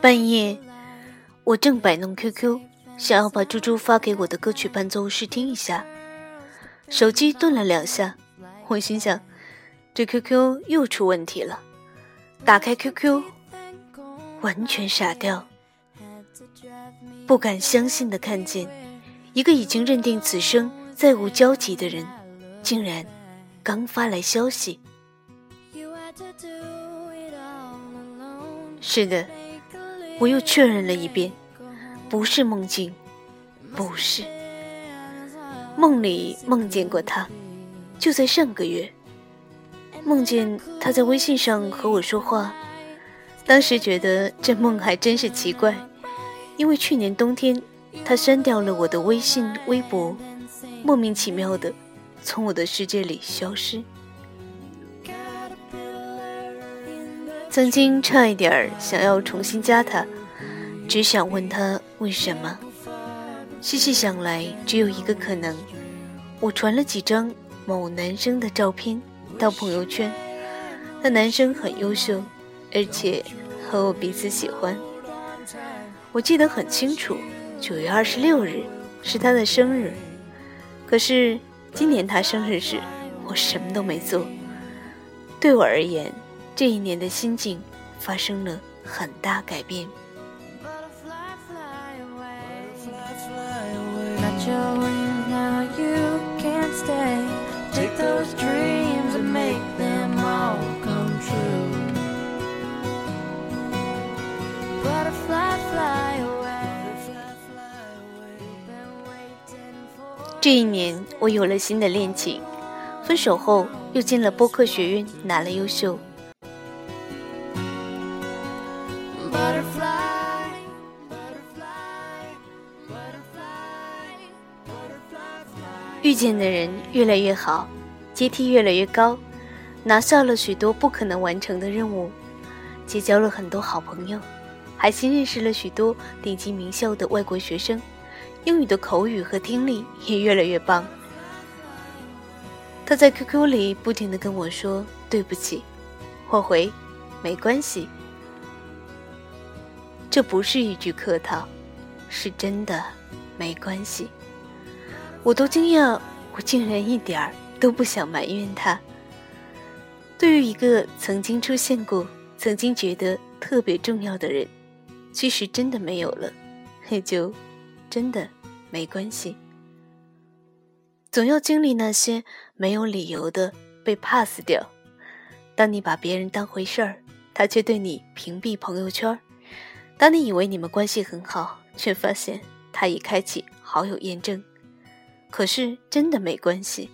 半夜，我正摆弄 QQ，想要把猪猪发给我的歌曲伴奏试听一下，手机顿了两下，我心想，这 QQ 又出问题了。打开 QQ，完全傻掉，不敢相信的看见，一个已经认定此生再无交集的人，竟然刚发来消息。是的，我又确认了一遍，不是梦境，不是。梦里梦见过他，就在上个月，梦见他在微信上和我说话。当时觉得这梦还真是奇怪，因为去年冬天他删掉了我的微信、微博，莫名其妙的从我的世界里消失。曾经差一点儿想要重新加他，只想问他为什么。细细想来，只有一个可能：我传了几张某男生的照片到朋友圈，那男生很优秀，而且和我彼此喜欢。我记得很清楚，九月二十六日是他的生日。可是今年他生日时，我什么都没做。对我而言。这一年的心境发生了很大改变。这一年，我有了新的恋情，分手后又进了播客学院，拿了优秀。遇见的人越来越好，阶梯越来越高，拿下了许多不可能完成的任务，结交了很多好朋友，还新认识了许多顶级名校的外国学生，英语的口语和听力也越来越棒。他在 QQ 里不停的跟我说对不起，我回没关系，这不是一句客套，是真的没关系。我都惊讶，我竟然一点儿都不想埋怨他。对于一个曾经出现过、曾经觉得特别重要的人，其实真的没有了，也就真的没关系。总要经历那些没有理由的被 pass 掉。当你把别人当回事儿，他却对你屏蔽朋友圈；当你以为你们关系很好，却发现他已开启好友验证。可是真的没关系，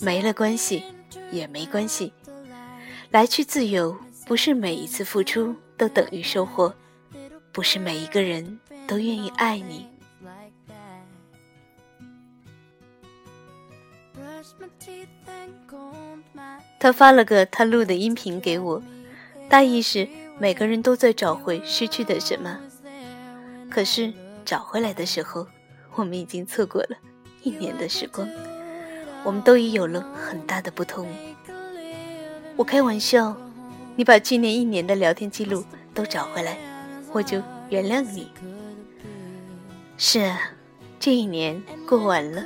没了关系也没关系。来去自由，不是每一次付出都等于收获，不是每一个人都愿意爱你。他发了个他录的音频给我，大意是每个人都在找回失去的什么，可是找回来的时候，我们已经错过了。一年的时光，我们都已有了很大的不同。我开玩笑，你把去年一年的聊天记录都找回来，我就原谅你。是啊，这一年过完了，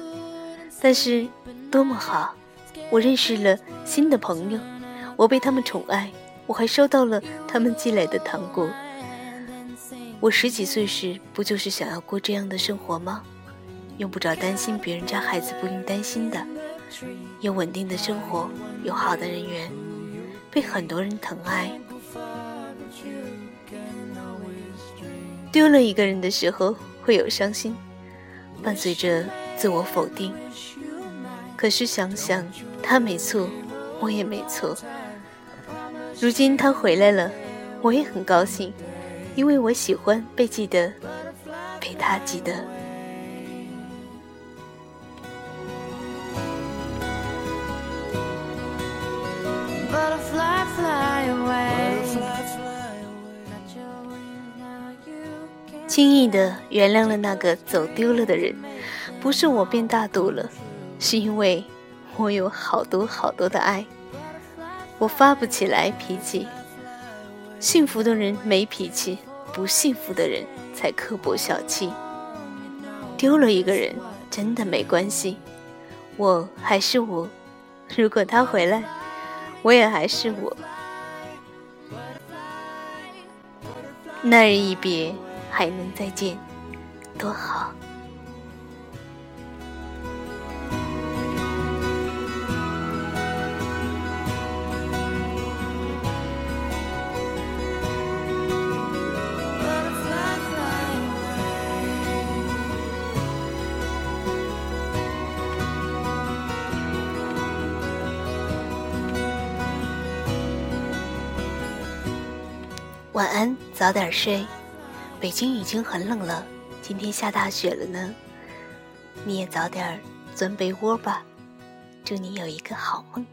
但是多么好！我认识了新的朋友，我被他们宠爱，我还收到了他们寄来的糖果。我十几岁时，不就是想要过这样的生活吗？用不着担心别人家孩子不用担心的，有稳定的生活，有好的人缘，被很多人疼爱。丢了一个人的时候会有伤心，伴随着自我否定。可是想想他没错，我也没错。如今他回来了，我也很高兴，因为我喜欢被记得，被他记得。轻易的原谅了那个走丢了的人，不是我变大度了，是因为我有好多好多的爱，我发不起来脾气。幸福的人没脾气，不幸福的人才刻薄小气。丢了一个人真的没关系，我还是我。如果他回来，我也还是我。那日一别，还能再见，多好。晚安，早点睡。北京已经很冷了，今天下大雪了呢。你也早点钻被窝吧。祝你有一个好梦。